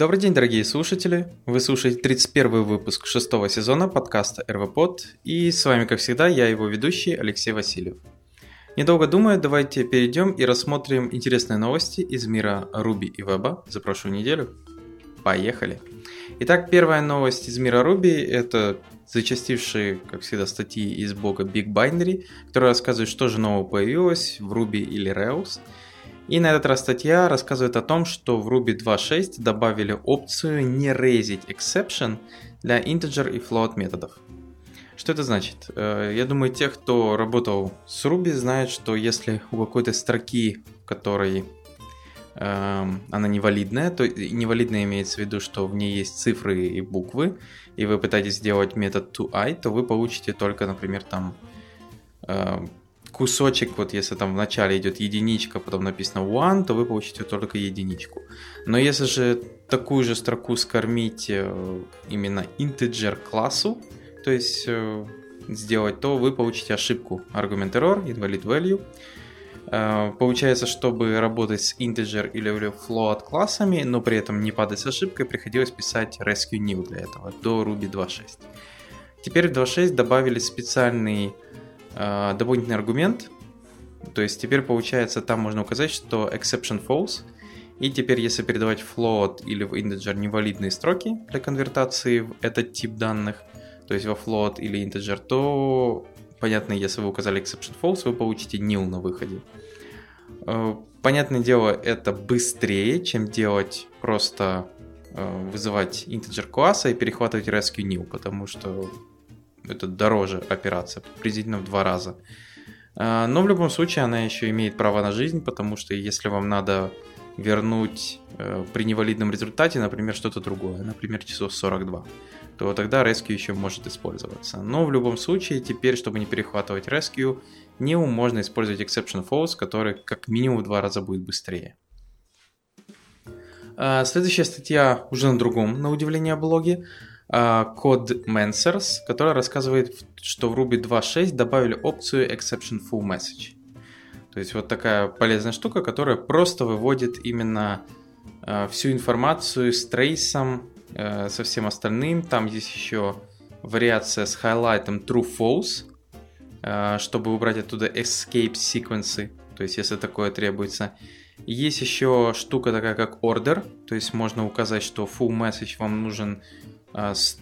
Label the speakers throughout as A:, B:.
A: Добрый день, дорогие слушатели! Вы слушаете 31 выпуск шестого сезона подкаста РВПод, и с вами, как всегда, я его ведущий Алексей Васильев. Недолго думая, давайте перейдем и рассмотрим интересные новости из мира Руби и Веба за прошлую неделю. Поехали! Итак, первая новость из мира Руби – это зачастившие, как всегда, статьи из блога Big Binary, которые рассказывают, что же нового появилось в Ruby или Rails. И на этот раз статья рассказывает о том, что в Ruby 2.6 добавили опцию не raising exception для integer и float методов. Что это значит? Э, я думаю, те, кто работал с Ruby, знают, что если у какой-то строки, в которой эм, она невалидная, то невалидная имеется в виду, что в ней есть цифры и буквы, и вы пытаетесь сделать метод toI, то вы получите только, например, там э, кусочек, вот если там в начале идет единичка, потом написано one, то вы получите только единичку. Но если же такую же строку скормить э, именно integer классу, то есть э, сделать, то вы получите ошибку аргумент error, invalid value, Э, получается, чтобы работать с integer или float классами, но при этом не падать с ошибкой, приходилось писать rescue new для этого до Ruby 2.6. Теперь в 2.6 добавили специальный дополнительный аргумент, то есть теперь получается там можно указать, что exception false, и теперь если передавать float или в integer невалидные строки для конвертации в этот тип данных, то есть во float или integer, то Понятно, если вы указали exception false, вы получите nil на выходе. Э, понятное дело, это быстрее, чем делать просто э, вызывать integer класса и перехватывать rescue nil, потому что это дороже операция, приблизительно в два раза. Э, но в любом случае она еще имеет право на жизнь, потому что если вам надо вернуть при невалидном результате, например, что-то другое, например, число 42, то тогда Rescue еще может использоваться. Но в любом случае, теперь, чтобы не перехватывать Rescue, New можно использовать Exception False, который как минимум в два раза будет быстрее. А, следующая статья уже на другом, на удивление, блоге. Код а, Mansers, который рассказывает, что в Ruby 2.6 добавили опцию Exception Full Message. То есть вот такая полезная штука, которая просто выводит именно а, всю информацию с трейсом Э, со всем остальным. Там есть еще вариация с хайлайтом true-false, э, чтобы убрать оттуда escape секвенсы, то есть если такое требуется. Есть еще штука такая как order, то есть можно указать, что full message вам нужен э, с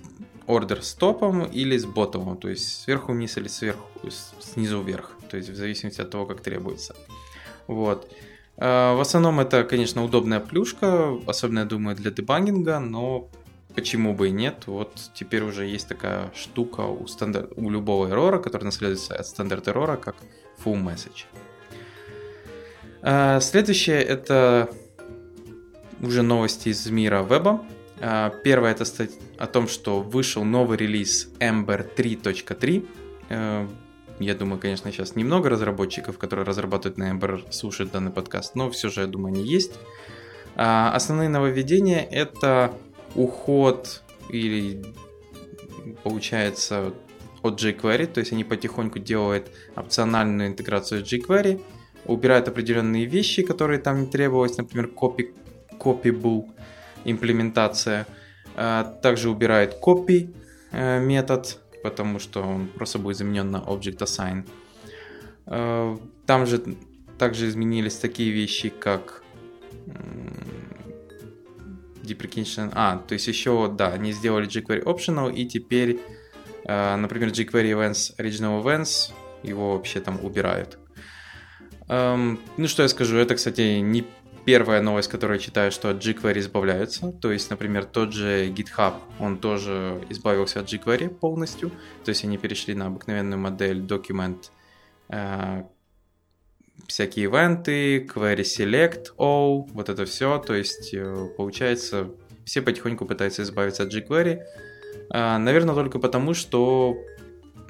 A: order с топом или с ботом, то есть сверху вниз или сверху, снизу вверх, то есть в зависимости от того, как требуется. Вот. В основном это, конечно, удобная плюшка, особенно, я думаю, для дебагинга, но почему бы и нет. Вот теперь уже есть такая штука у, стандарт, у любого эррора, который наследуется от стандарт эррора, как full message. А, следующее это уже новости из мира веба. А, первое это о том, что вышел новый релиз Ember 3.3. А, я думаю, конечно, сейчас немного разработчиков, которые разрабатывают на Ember, слушают данный подкаст, но все же, я думаю, они есть. Основные нововведения это уход или получается от jQuery, то есть они потихоньку делают опциональную интеграцию с jQuery, убирают определенные вещи, которые там не требовалось, например, copy, copyable имплементация, а, также убирает copy э, метод, потому что он просто будет заменен на object assign. Э, там же также изменились такие вещи, как deprecation. А, то есть еще, да, они сделали jQuery optional, и теперь, э, например, jQuery events, original events, его вообще там убирают. Ну, что я скажу, это, кстати, не первая новость, которую я читаю, что от jQuery избавляются. То есть, например, тот же GitHub, он тоже избавился от jQuery полностью. То есть они перешли на обыкновенную модель document, э, всякие ивенты, query select all, вот это все. То есть, э, получается, все потихоньку пытаются избавиться от jQuery. А, наверное, только потому, что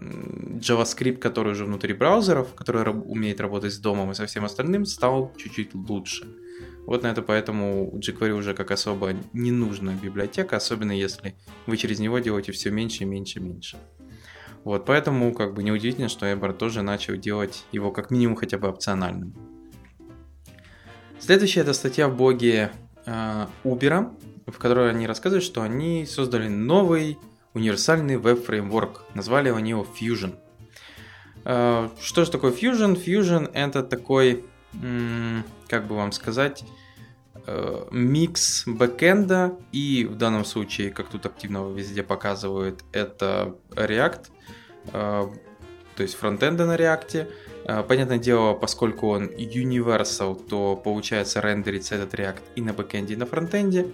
A: JavaScript, который уже внутри браузеров, который умеет работать с домом и со всем остальным, стал чуть-чуть лучше. Вот на это поэтому jQuery уже как особо ненужная библиотека, особенно если вы через него делаете все меньше и меньше и меньше. Вот, поэтому как бы неудивительно, что Эбер тоже начал делать его как минимум хотя бы опциональным. Следующая это статья в блоге э, Uber, в которой они рассказывают, что они создали новый универсальный веб-фреймворк. Назвали они его Fusion. Э, что же такое Fusion? Fusion это такой, как бы вам сказать, э, микс бэкэнда и в данном случае, как тут активно везде показывают, это React, э, то есть фронтенда на React. Понятное дело, поскольку он universal, то получается рендерится этот React и на бэкэнде, и на фронтенде.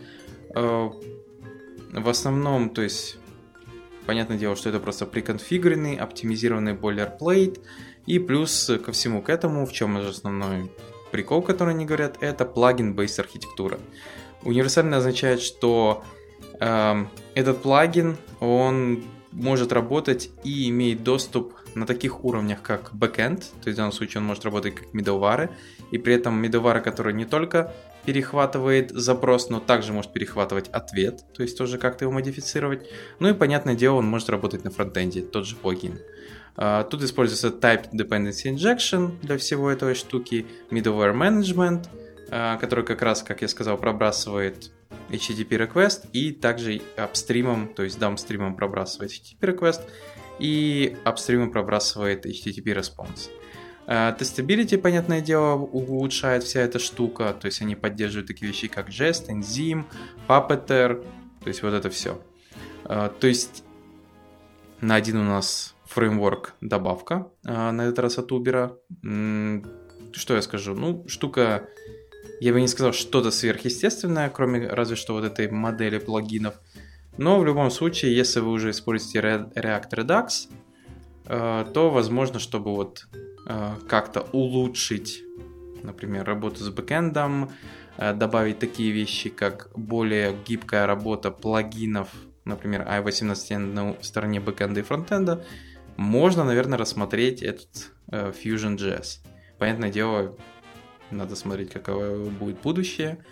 A: В основном, то есть Понятное дело, что это просто приконфигуренный, оптимизированный boilerplate. И плюс ко всему к этому, в чем же основной прикол, который они говорят, это плагин-based архитектура. Универсально означает, что э, этот плагин, он может работать и имеет доступ на таких уровнях, как backend, то есть в данном случае он может работать как middleware, и при этом middleware, который не только перехватывает запрос, но также может перехватывать ответ, то есть тоже как-то его модифицировать. Ну и, понятное дело, он может работать на фронтенде, тот же плагин. А, тут используется Type Dependency Injection для всего этой штуки, Middleware Management, а, который как раз, как я сказал, пробрасывает HTTP request и также upstream'ом, то есть downstream'ом пробрасывает HTTP request и upstream'ом пробрасывает HTTP response. Testability, понятное дело, улучшает вся эта штука, то есть они поддерживают такие вещи, как Jest, Enzyme, Puppeteer, то есть вот это все. А, то есть на один у нас фреймворк добавка, а, на этот раз от Uber. Что я скажу? Ну, штука, я бы не сказал, что-то сверхъестественное, кроме разве что вот этой модели плагинов. Но в любом случае, если вы уже используете React Redux, то возможно, чтобы вот Э, как-то улучшить, например, работу с бэкэндом, э, добавить такие вещи, как более гибкая работа плагинов, например, i18 на стороне бэкэнда и фронтенда, можно, наверное, рассмотреть этот э, Fusion.js. Понятное дело, надо смотреть, каково будет будущее.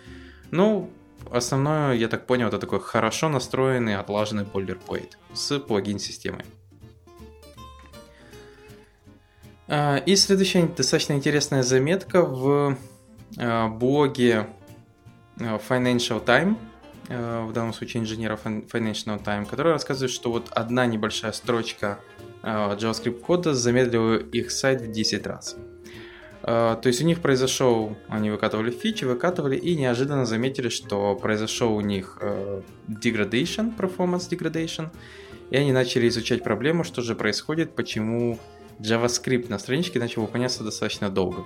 A: Ну, основное, я так понял, это такой хорошо настроенный, отлаженный boilerplate с плагин-системой. И следующая достаточно интересная заметка в а, блоге а, Financial Time, в данном случае инженера Financial Time, который рассказывает, что вот одна небольшая строчка JavaScript кода замедлила их сайт в 10 раз. То есть у них произошел, они выкатывали фичи, выкатывали и неожиданно заметили, что произошел у них degradation, performance degradation, и они начали изучать проблему, что же происходит, почему JavaScript на страничке начал выполняться достаточно долго.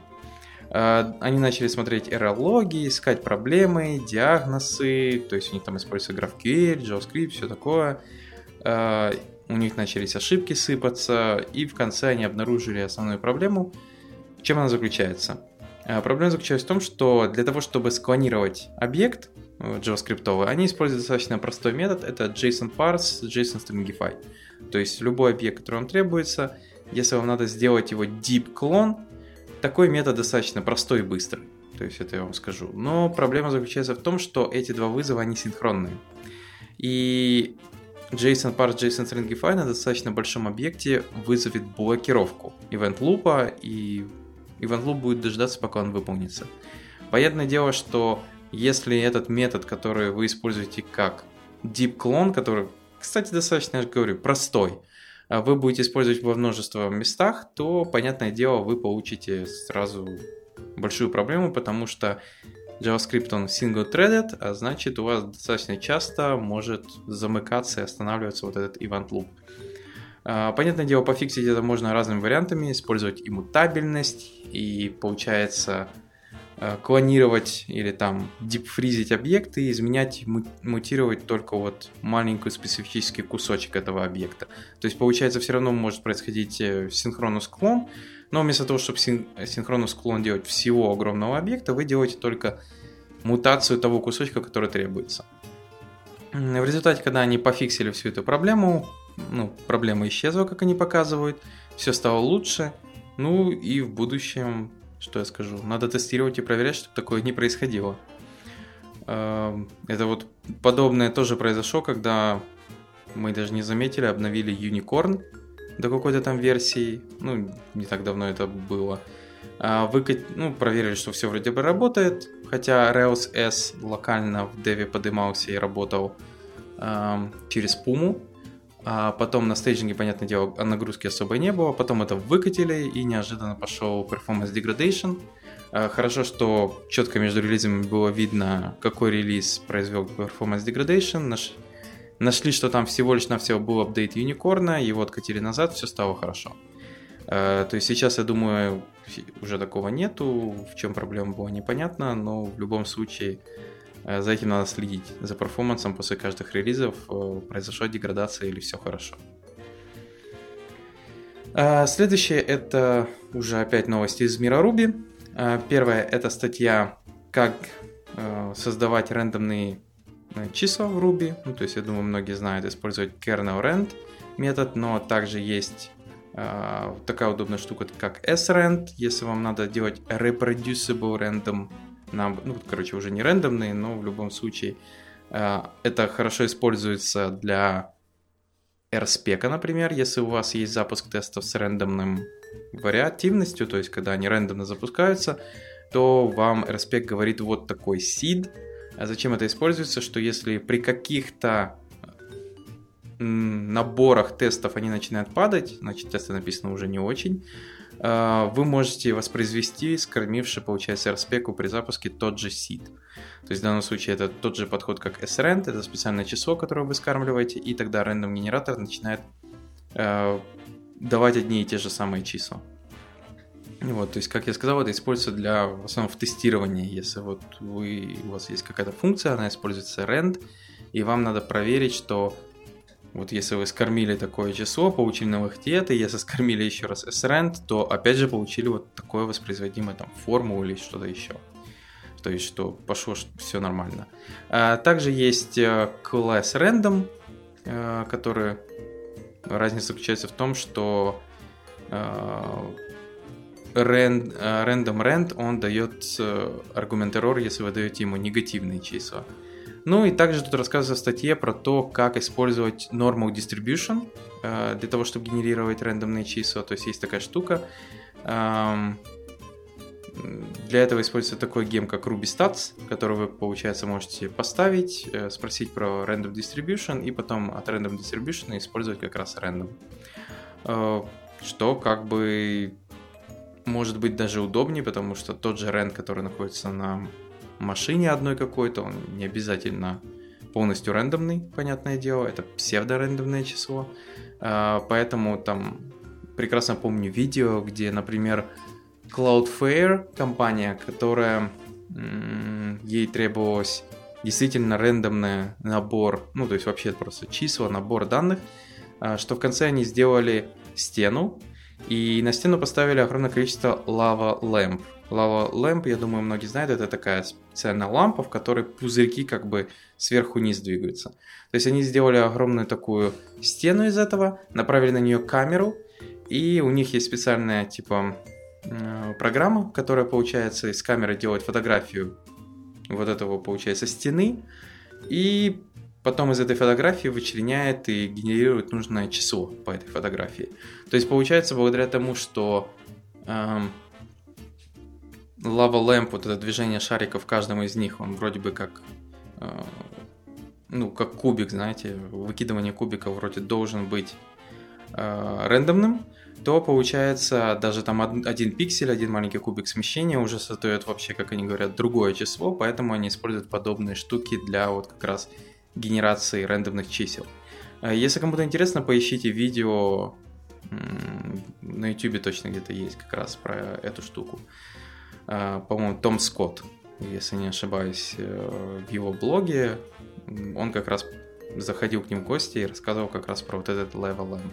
A: А, они начали смотреть error-логи, искать проблемы, диагнозы, то есть у них там используется GraphQL, JavaScript, все такое. А, у них начались ошибки сыпаться, и в конце они обнаружили основную проблему. Чем она заключается? А, проблема заключается в том, что для того, чтобы склонировать объект э, JavaScript, они используют достаточно простой метод, это JSON parse, JSON stringify. То есть любой объект, который вам требуется, если вам надо сделать его deep клон, такой метод достаточно простой и быстрый. То есть это я вам скажу. Но проблема заключается в том, что эти два вызова, они синхронные. И JSON parse JSON stringify на достаточно большом объекте вызовет блокировку event loop, и event loop будет дождаться, пока он выполнится. Понятное дело, что если этот метод, который вы используете как deep clone, который, кстати, достаточно, я же говорю, простой, вы будете использовать во множество местах, то, понятное дело, вы получите сразу большую проблему, потому что JavaScript он single-threaded, а значит у вас достаточно часто может замыкаться и останавливаться вот этот event loop. А, понятное дело, пофиксить это можно разными вариантами, использовать иммутабельность, и получается клонировать или там дипфризить объекты и изменять, мутировать только вот маленький специфический кусочек этого объекта. То есть получается все равно может происходить э, синхронус клон, но вместо того, чтобы синхронус клон делать всего огромного объекта, вы делаете только мутацию того кусочка, который требуется. В результате, когда они пофиксили всю эту проблему, ну, проблема исчезла, как они показывают, все стало лучше, ну и в будущем что я скажу? Надо тестировать и проверять, чтобы такое не происходило. Эм, это вот подобное тоже произошло, когда мы даже не заметили, обновили Unicorn до какой-то там версии. Ну, не так давно это было. А выкат... Ну, проверили, что все вроде бы работает. хотя Rails S локально в деве подымался и работал э, через Puma, а потом на стейджинге, понятное дело, нагрузки особо не было, потом это выкатили и неожиданно пошел Performance Degradation. Э, хорошо, что четко между релизами было видно, какой релиз произвел Performance Degradation. Наш... Нашли, что там всего лишь на все был апдейт Юникорна, его откатили назад, все стало хорошо. Э, то есть сейчас, я думаю, уже такого нету, в чем проблема была непонятно, но в любом случае за этим надо следить, за перформансом после каждых релизов, э, произошла деградация или все хорошо. Следующее это уже опять новости из мира Ruby. Первая это статья, как создавать рандомные числа в Ruby. Ну, то есть, я думаю, многие знают использовать kernel rand метод, но также есть такая удобная штука, как srand, если вам надо делать reproducible random number, ну, короче, уже не рандомные, но в любом случае а, это хорошо используется для RSpec, например, если у вас есть запуск тестов с рандомным вариативностью, то есть когда они рандомно запускаются, то вам RSpec говорит вот такой seed. А зачем это используется? Что если при каких-то наборах тестов они начинают падать, значит тесты написаны уже не очень, а, вы можете воспроизвести скормивший, получается, RSpec при запуске тот же seed. То есть в данном случае это тот же подход, как srand, это специальное число, которое вы скармливаете, и тогда рандом генератор начинает э, давать одни и те же самые числа. Вот, то есть, как я сказал, это используется для, в основном, в тестировании. Если вот вы, у вас есть какая-то функция, она используется rand, и вам надо проверить, что вот если вы скормили такое число, получили новых и если скормили еще раз srand, то опять же получили вот такое воспроизводимое там форму или что-то еще. То есть, что пошло все нормально. А также есть э, класс random, э, который разница заключается в том, что э, random rand он дает аргумент error, если вы даете ему негативные числа. Ну и также тут рассказывается в статье про то, как использовать normal distribution э, для того, чтобы генерировать рандомные числа. То есть есть такая штука. Эм, для этого используется такой гем, как RubyStats, который вы, получается, можете поставить, э, спросить про random distribution и потом от random distribution использовать как раз random. Э, что как бы может быть даже удобнее, потому что тот же rand, который находится на машине одной какой-то, он не обязательно полностью рандомный, понятное дело, это псевдорандомное число, а, поэтому там прекрасно помню видео, где, например, Cloudflare, компания, которая ей требовалось действительно рандомный набор, ну то есть вообще просто числа, набор данных, а, что в конце они сделали стену, и на стену поставили огромное количество лава ламп. Lava Lamp, я думаю, многие знают, это такая специальная лампа, в которой пузырьки как бы сверху вниз двигаются. То есть они сделали огромную такую стену из этого, направили на нее камеру, и у них есть специальная типа э, программа, которая, получается, из камеры делает фотографию вот этого, получается, стены, и потом из этой фотографии вычленяет и генерирует нужное число по этой фотографии. То есть получается, благодаря тому, что эм, Lava Lamp, вот это движение шариков в каждом из них, он вроде бы как э, ну, как кубик, знаете, выкидывание кубика вроде должен быть э, рандомным, то получается даже там один пиксель, один маленький кубик смещения уже создает вообще, как они говорят, другое число, поэтому они используют подобные штуки для вот как раз генерации рандомных чисел. Э, если кому-то интересно, поищите видео на YouTube точно где-то есть как раз про эту штуку. А, по-моему, Том Скотт, если не ошибаюсь, э, в его блоге он как раз заходил к ним в гости и рассказывал как раз про вот этот level M.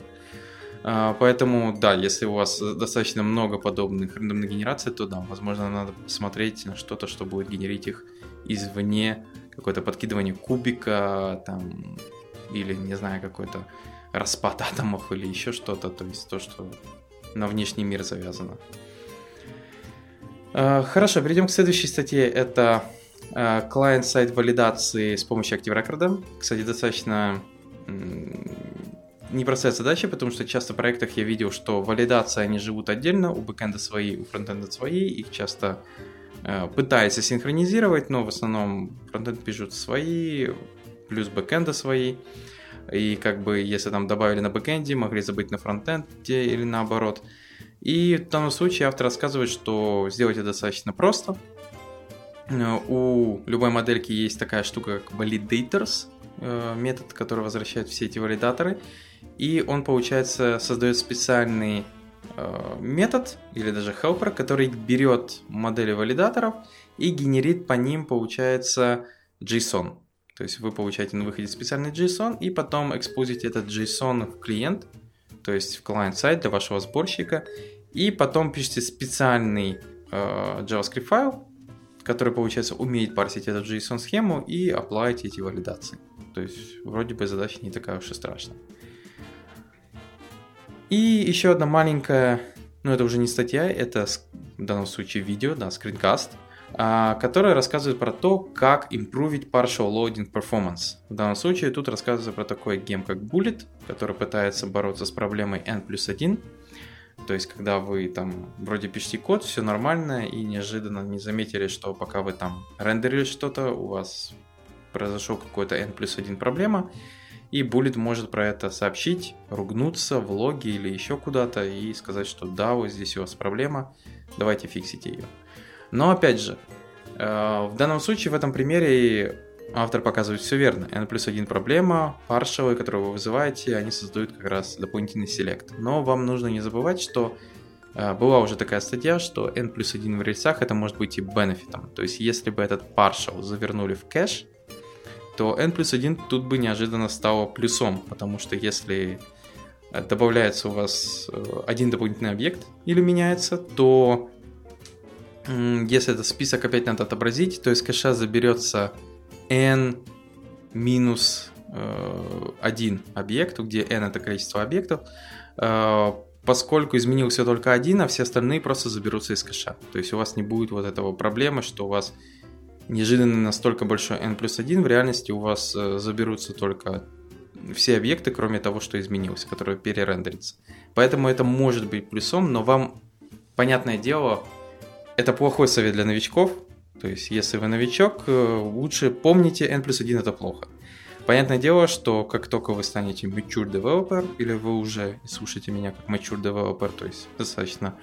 A: А, поэтому, да, если у вас достаточно много подобных рандомных генераций, то да, возможно, надо посмотреть на что-то, что будет генерить их извне, какое-то подкидывание кубика, там, или, не знаю, какой-то распад атомов или еще что-то, то есть то, что на внешний мир завязано. Э, хорошо, перейдем к следующей статье. Это клиент-сайт э, валидации с помощью Active. Кстати, достаточно непростая задача, потому что часто в проектах я видел, что валидация они живут отдельно, у бэкэнда свои, у фронтенда свои, их часто э, пытается синхронизировать, но в основном фронтенд пишут свои, плюс бэкэнда свои. И как бы если там добавили на бэкэнде, могли забыть на фронтенде или наоборот. И в данном случае автор рассказывает, что сделать это достаточно просто. Э, у любой модельки есть такая штука, как validators, э, метод, который возвращает все эти валидаторы. И он, получается, создает специальный э, метод или даже helper, который берет модели валидаторов и генерит по ним, получается, JSON. То есть вы получаете на выходе специальный JSON и потом экспозите этот JSON в клиент, то есть в клиент-сайт для вашего сборщика, и потом пишите специальный э, JavaScript файл, который, получается, умеет парсить эту JSON-схему и оплавить эти валидации. То есть вроде бы задача не такая уж и страшная. И еще одна маленькая, ну это уже не статья, это в данном случае видео, да, скринкаст – которая рассказывает про то, как импровить partial loading performance. В данном случае тут рассказывается про такой гем, как Bullet, который пытается бороться с проблемой n плюс 1. То есть, когда вы там вроде пишете код, все нормально, и неожиданно не заметили, что пока вы там рендерили что-то, у вас произошел какой-то n плюс 1 проблема, и Bullet может про это сообщить, ругнуться в логе или еще куда-то и сказать, что да, вот здесь у вас проблема, давайте фиксите ее. Но опять же, э, в данном случае, в этом примере автор показывает все верно. n плюс 1 проблема, паршевые, которые вы вызываете, они создают как раз дополнительный селект. Но вам нужно не забывать, что э, была уже такая статья, что n плюс 1 в рельсах это может быть и бенефитом. То есть если бы этот partial завернули в кэш, то n плюс 1 тут бы неожиданно стало плюсом, потому что если э, добавляется у вас один дополнительный объект или меняется, то если этот список опять надо отобразить, то из кэша заберется n минус э, один объект, где n это количество объектов, э, поскольку изменился только один, а все остальные просто заберутся из кэша. То есть у вас не будет вот этого проблемы, что у вас неожиданно настолько большой n плюс 1, в реальности у вас э, заберутся только все объекты, кроме того, что изменился, который перерендерится. Поэтому это может быть плюсом, но вам, понятное дело, это плохой совет для новичков. То есть, если вы новичок, э, лучше помните, N плюс 1 это плохо. Понятное дело, что как только вы станете mature developer, или вы уже слушаете меня как mature developer, то есть достаточно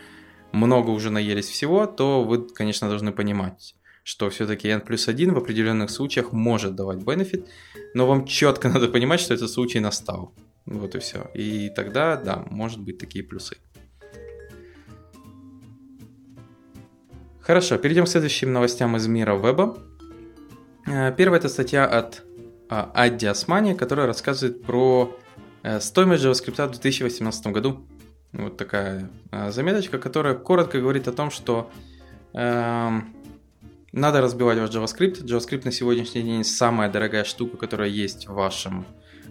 A: много уже наелись всего, то вы, конечно, должны понимать, что все-таки N плюс 1 в определенных случаях может давать бенефит, но вам четко надо понимать, что этот случай настал. Вот и все. И тогда, да, может быть такие плюсы. Хорошо, перейдем к следующим новостям из мира веба. Э, первая это статья от а, Адди Османи, которая рассказывает про э, стоимость JavaScript в 2018 году. Вот такая э, заметочка, которая коротко говорит о том, что э, надо разбивать ваш JavaScript. JavaScript на сегодняшний день самая дорогая штука, которая есть в вашем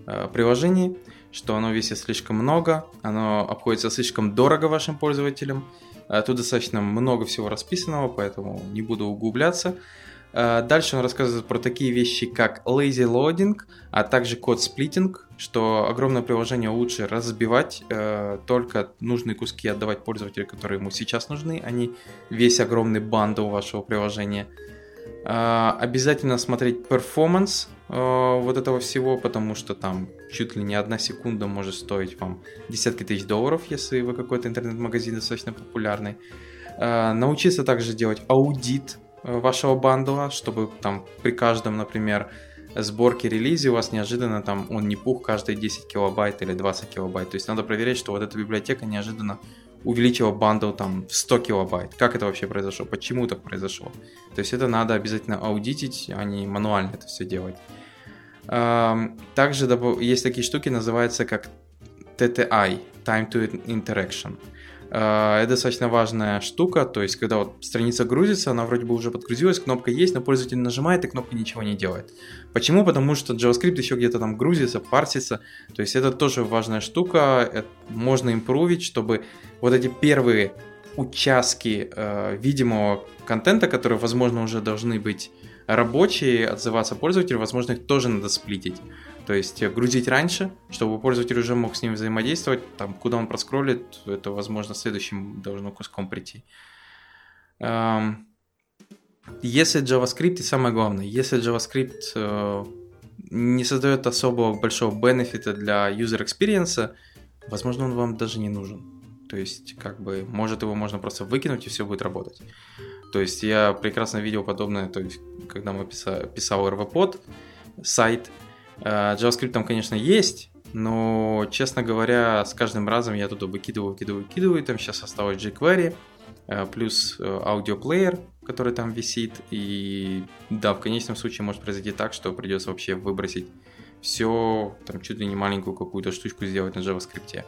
A: э, приложении, что оно весит слишком много, оно обходится слишком дорого вашим пользователям, тут достаточно много всего расписанного, поэтому не буду углубляться. Э, дальше он рассказывает про такие вещи, как lazy loading, а также code splitting, что огромное приложение лучше разбивать, э, только нужные куски отдавать пользователю, которые ему сейчас нужны, а не весь огромный бандл вашего приложения. Обязательно смотреть performance вот этого всего, потому что там чуть ли не одна секунда может стоить вам десятки тысяч долларов, если вы какой-то интернет-магазин достаточно популярный. Э, научиться также делать аудит э, вашего бандла, чтобы там при каждом, например, сборке релизе у вас неожиданно там он не пух каждые 10 килобайт или 20 килобайт. То есть надо проверять, что вот эта библиотека неожиданно увеличила бандл там в 100 килобайт. Как это вообще произошло? Почему так произошло? То есть это надо обязательно аудитить, а не мануально это все делать. Также есть такие штуки, называются как TTI, Time to Interaction. А, это достаточно важная штука, то есть когда вот страница грузится, она вроде бы уже подгрузилась, кнопка есть, но пользователь нажимает, и кнопка ничего не делает. Почему? Потому что JavaScript еще где-то там грузится, парсится, то есть это тоже важная штука, это можно импровить, чтобы вот эти первые участки э, видимого контента, которые, возможно, уже должны быть рабочие, отзываться пользователю, возможно, их тоже надо сплитить. То есть э, грузить раньше, чтобы пользователь уже мог с ним взаимодействовать, там, куда он проскроллит, это, возможно, следующим должно куском прийти. если JavaScript, и самое главное, если JavaScript э, не создает особого большого бенефита для user experience, возможно, он вам даже не нужен. То есть, как бы, может его можно просто выкинуть и все будет работать. То есть, я прекрасно видел подобное, то есть, когда мы писал, писал RVPod, сайт, э, JavaScript там, конечно, есть, но, честно говоря, с каждым разом я туда выкидываю, выкидываю, выкидываю, там сейчас осталось jQuery, э, плюс э, аудиоплеер, который там висит, и да, в конечном случае может произойти так, что придется вообще выбросить все, там чуть ли не маленькую какую-то штучку сделать на JavaScript.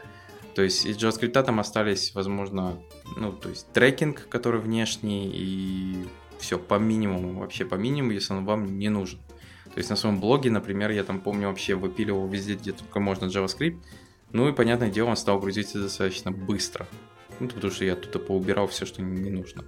A: То есть из JavaScript там остались, возможно, ну, то есть трекинг, который внешний, и все по минимуму, вообще по минимуму, если он вам не нужен. То есть на своем блоге, например, я там помню вообще выпиливал везде, где только можно JavaScript. Ну и, понятное дело, он стал грузиться достаточно быстро. Ну, потому что я тут поубирал все, что не нужно.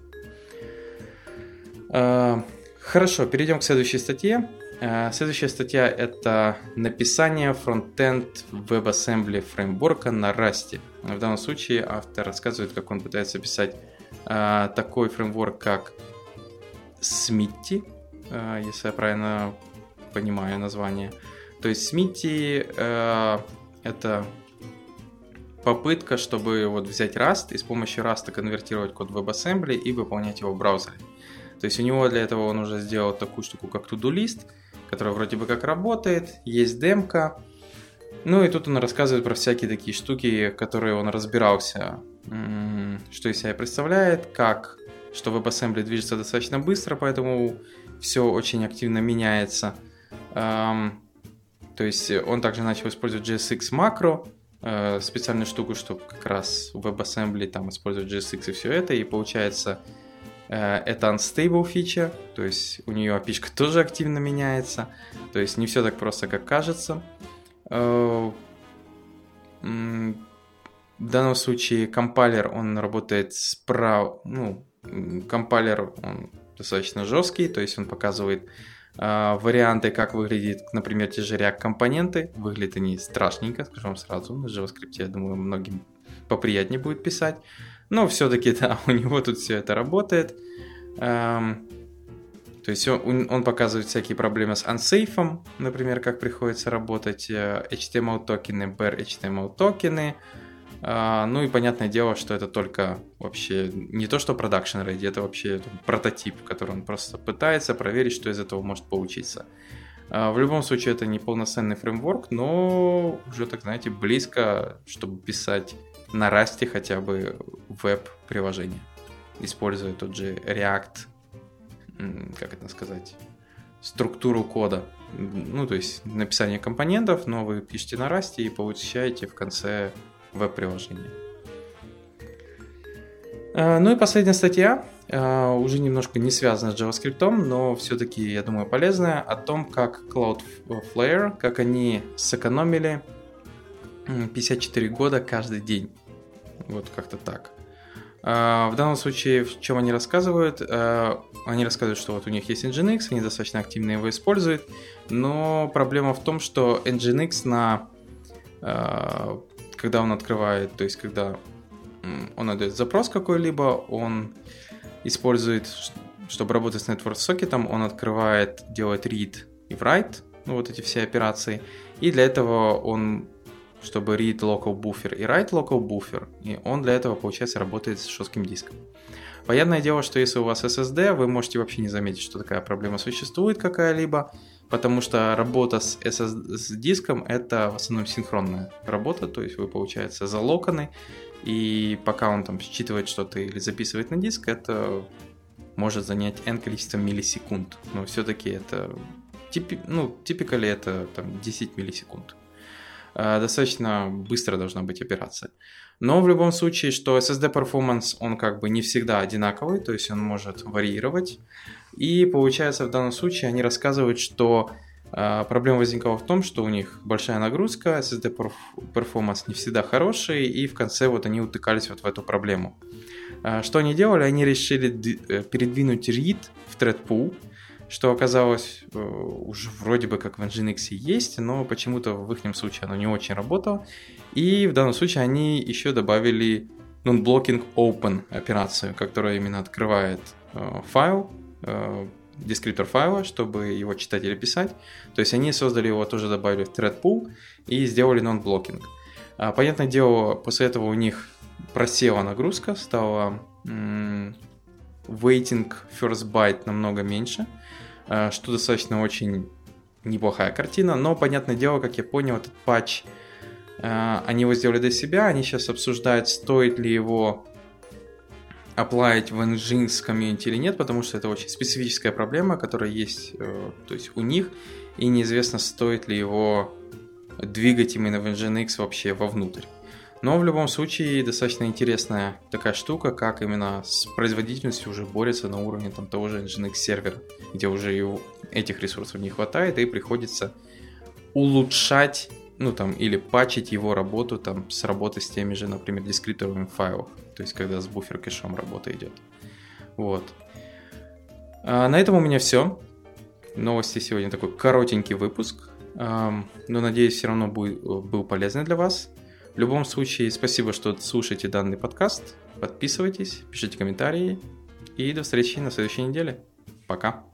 A: А, хорошо, перейдем к следующей статье. А, следующая статья это написание фронтенд WebAssembly фреймворка на Rust. В данном случае автор рассказывает, как он пытается писать а, такой фреймворк, как Smitty, если я правильно понимаю название. То есть Smitty это попытка, чтобы вот взять Rust и с помощью Rust конвертировать код WebAssembly и выполнять его в браузере. То есть у него для этого он уже сделал такую штуку, как to-do list, которая вроде бы как работает, есть демка. Ну и тут он рассказывает про всякие такие штуки, которые он разбирался, что из себя представляет, как, что WebAssembly движется достаточно быстро, поэтому все очень активно меняется. То есть он также начал использовать JSX макро, э, специальную штуку, чтобы как раз WebAssembly там использовать JSX и все это, и получается это unstable фича, то есть у нее api тоже активно меняется, то есть не все так просто, как кажется. Э, в данном случае компайлер, он работает справа, ну, компайлер, он достаточно жесткий, то есть он показывает э, варианты, как выглядит, например, те же React компоненты. Выглядят они страшненько, скажу вам сразу. На JavaScript, я думаю, многим поприятнее будет писать. Но все-таки, да, у него тут все это работает. Эм, то есть он, он показывает всякие проблемы с unsafe, например, как приходится работать, э, HTML токены, bare HTML токены. Uh, ну и понятное дело, что это только вообще не то, что production ready, это вообще прототип, который он просто пытается проверить, что из этого может получиться. Uh, в любом случае это не полноценный фреймворк, но уже, так знаете, близко, чтобы писать на расте хотя бы веб-приложение, используя тот же React, как это сказать, структуру кода. Ну, то есть написание компонентов, но вы пишете на расте и получаете в конце веб-приложение. А, ну и последняя статья, а, уже немножко не связана с JavaScript, но все-таки, я думаю, полезная, о том, как Cloudflare, как они сэкономили 54 года каждый день. Вот как-то так. А, в данном случае, в чем они рассказывают? А, они рассказывают, что вот у них есть Nginx, они достаточно активно его используют, но проблема в том, что Nginx на... А, когда он открывает, то есть когда он отдает запрос какой-либо, он использует, чтобы работать с Network Socket, он открывает, делает read и write, ну, вот эти все операции, и для этого он чтобы read local buffer и write local buffer, и он для этого, получается, работает с жестким диском. Понятное дело, что если у вас SSD, вы можете вообще не заметить, что такая проблема существует какая-либо, потому что работа с SSD-диском это в основном синхронная работа, то есть вы, получается, залоканы, и пока он там считывает что-то или записывает на диск, это может занять n количество миллисекунд, но все-таки это типи, ну, типикали это там 10 миллисекунд. Э, достаточно быстро должна быть операция. Но в любом случае, что SSD performance, он как бы не всегда одинаковый, то есть он может варьировать. И получается в данном случае они рассказывают, что э, проблема возникала в том, что у них большая нагрузка, SSD performance не всегда хороший, и в конце вот они утыкались вот в эту проблему. Э, что они делали? Они решили передвинуть read в thread pool, что оказалось э, уже вроде бы как в Nginx есть, но почему-то в их случае оно не очень работало. И в данном случае они еще добавили non-blocking open операцию, которая именно открывает э, файл э, дескриптор файла, чтобы его читать или писать. То есть они создали его, тоже добавили в thread pool и сделали non-blocking. А, понятное дело, после этого у них просела нагрузка, стала waiting first byte намного меньше, что достаточно очень неплохая картина, но, понятное дело, как я понял, этот патч, а, они его сделали для себя, они сейчас обсуждают, стоит ли его оплавить в Nginx комьюнити или нет, потому что это очень специфическая проблема, которая есть э, то есть у них, и неизвестно, стоит ли его двигать именно в Nginx вообще вовнутрь. Но в любом случае достаточно интересная такая штука, как именно с производительностью уже борется на уровне там, того же Nginx сервера, где уже и этих ресурсов не хватает, и приходится улучшать ну там, или пачить его работу там с работы с теми же, например, дескрипторами файлов, то есть когда с буфер кэшом работа идет. Вот. А на этом у меня все. Новости сегодня такой коротенький выпуск, но надеюсь, все равно был, полезный для вас. В любом случае, спасибо, что слушаете данный подкаст. Подписывайтесь, пишите комментарии и до встречи на следующей неделе. Пока.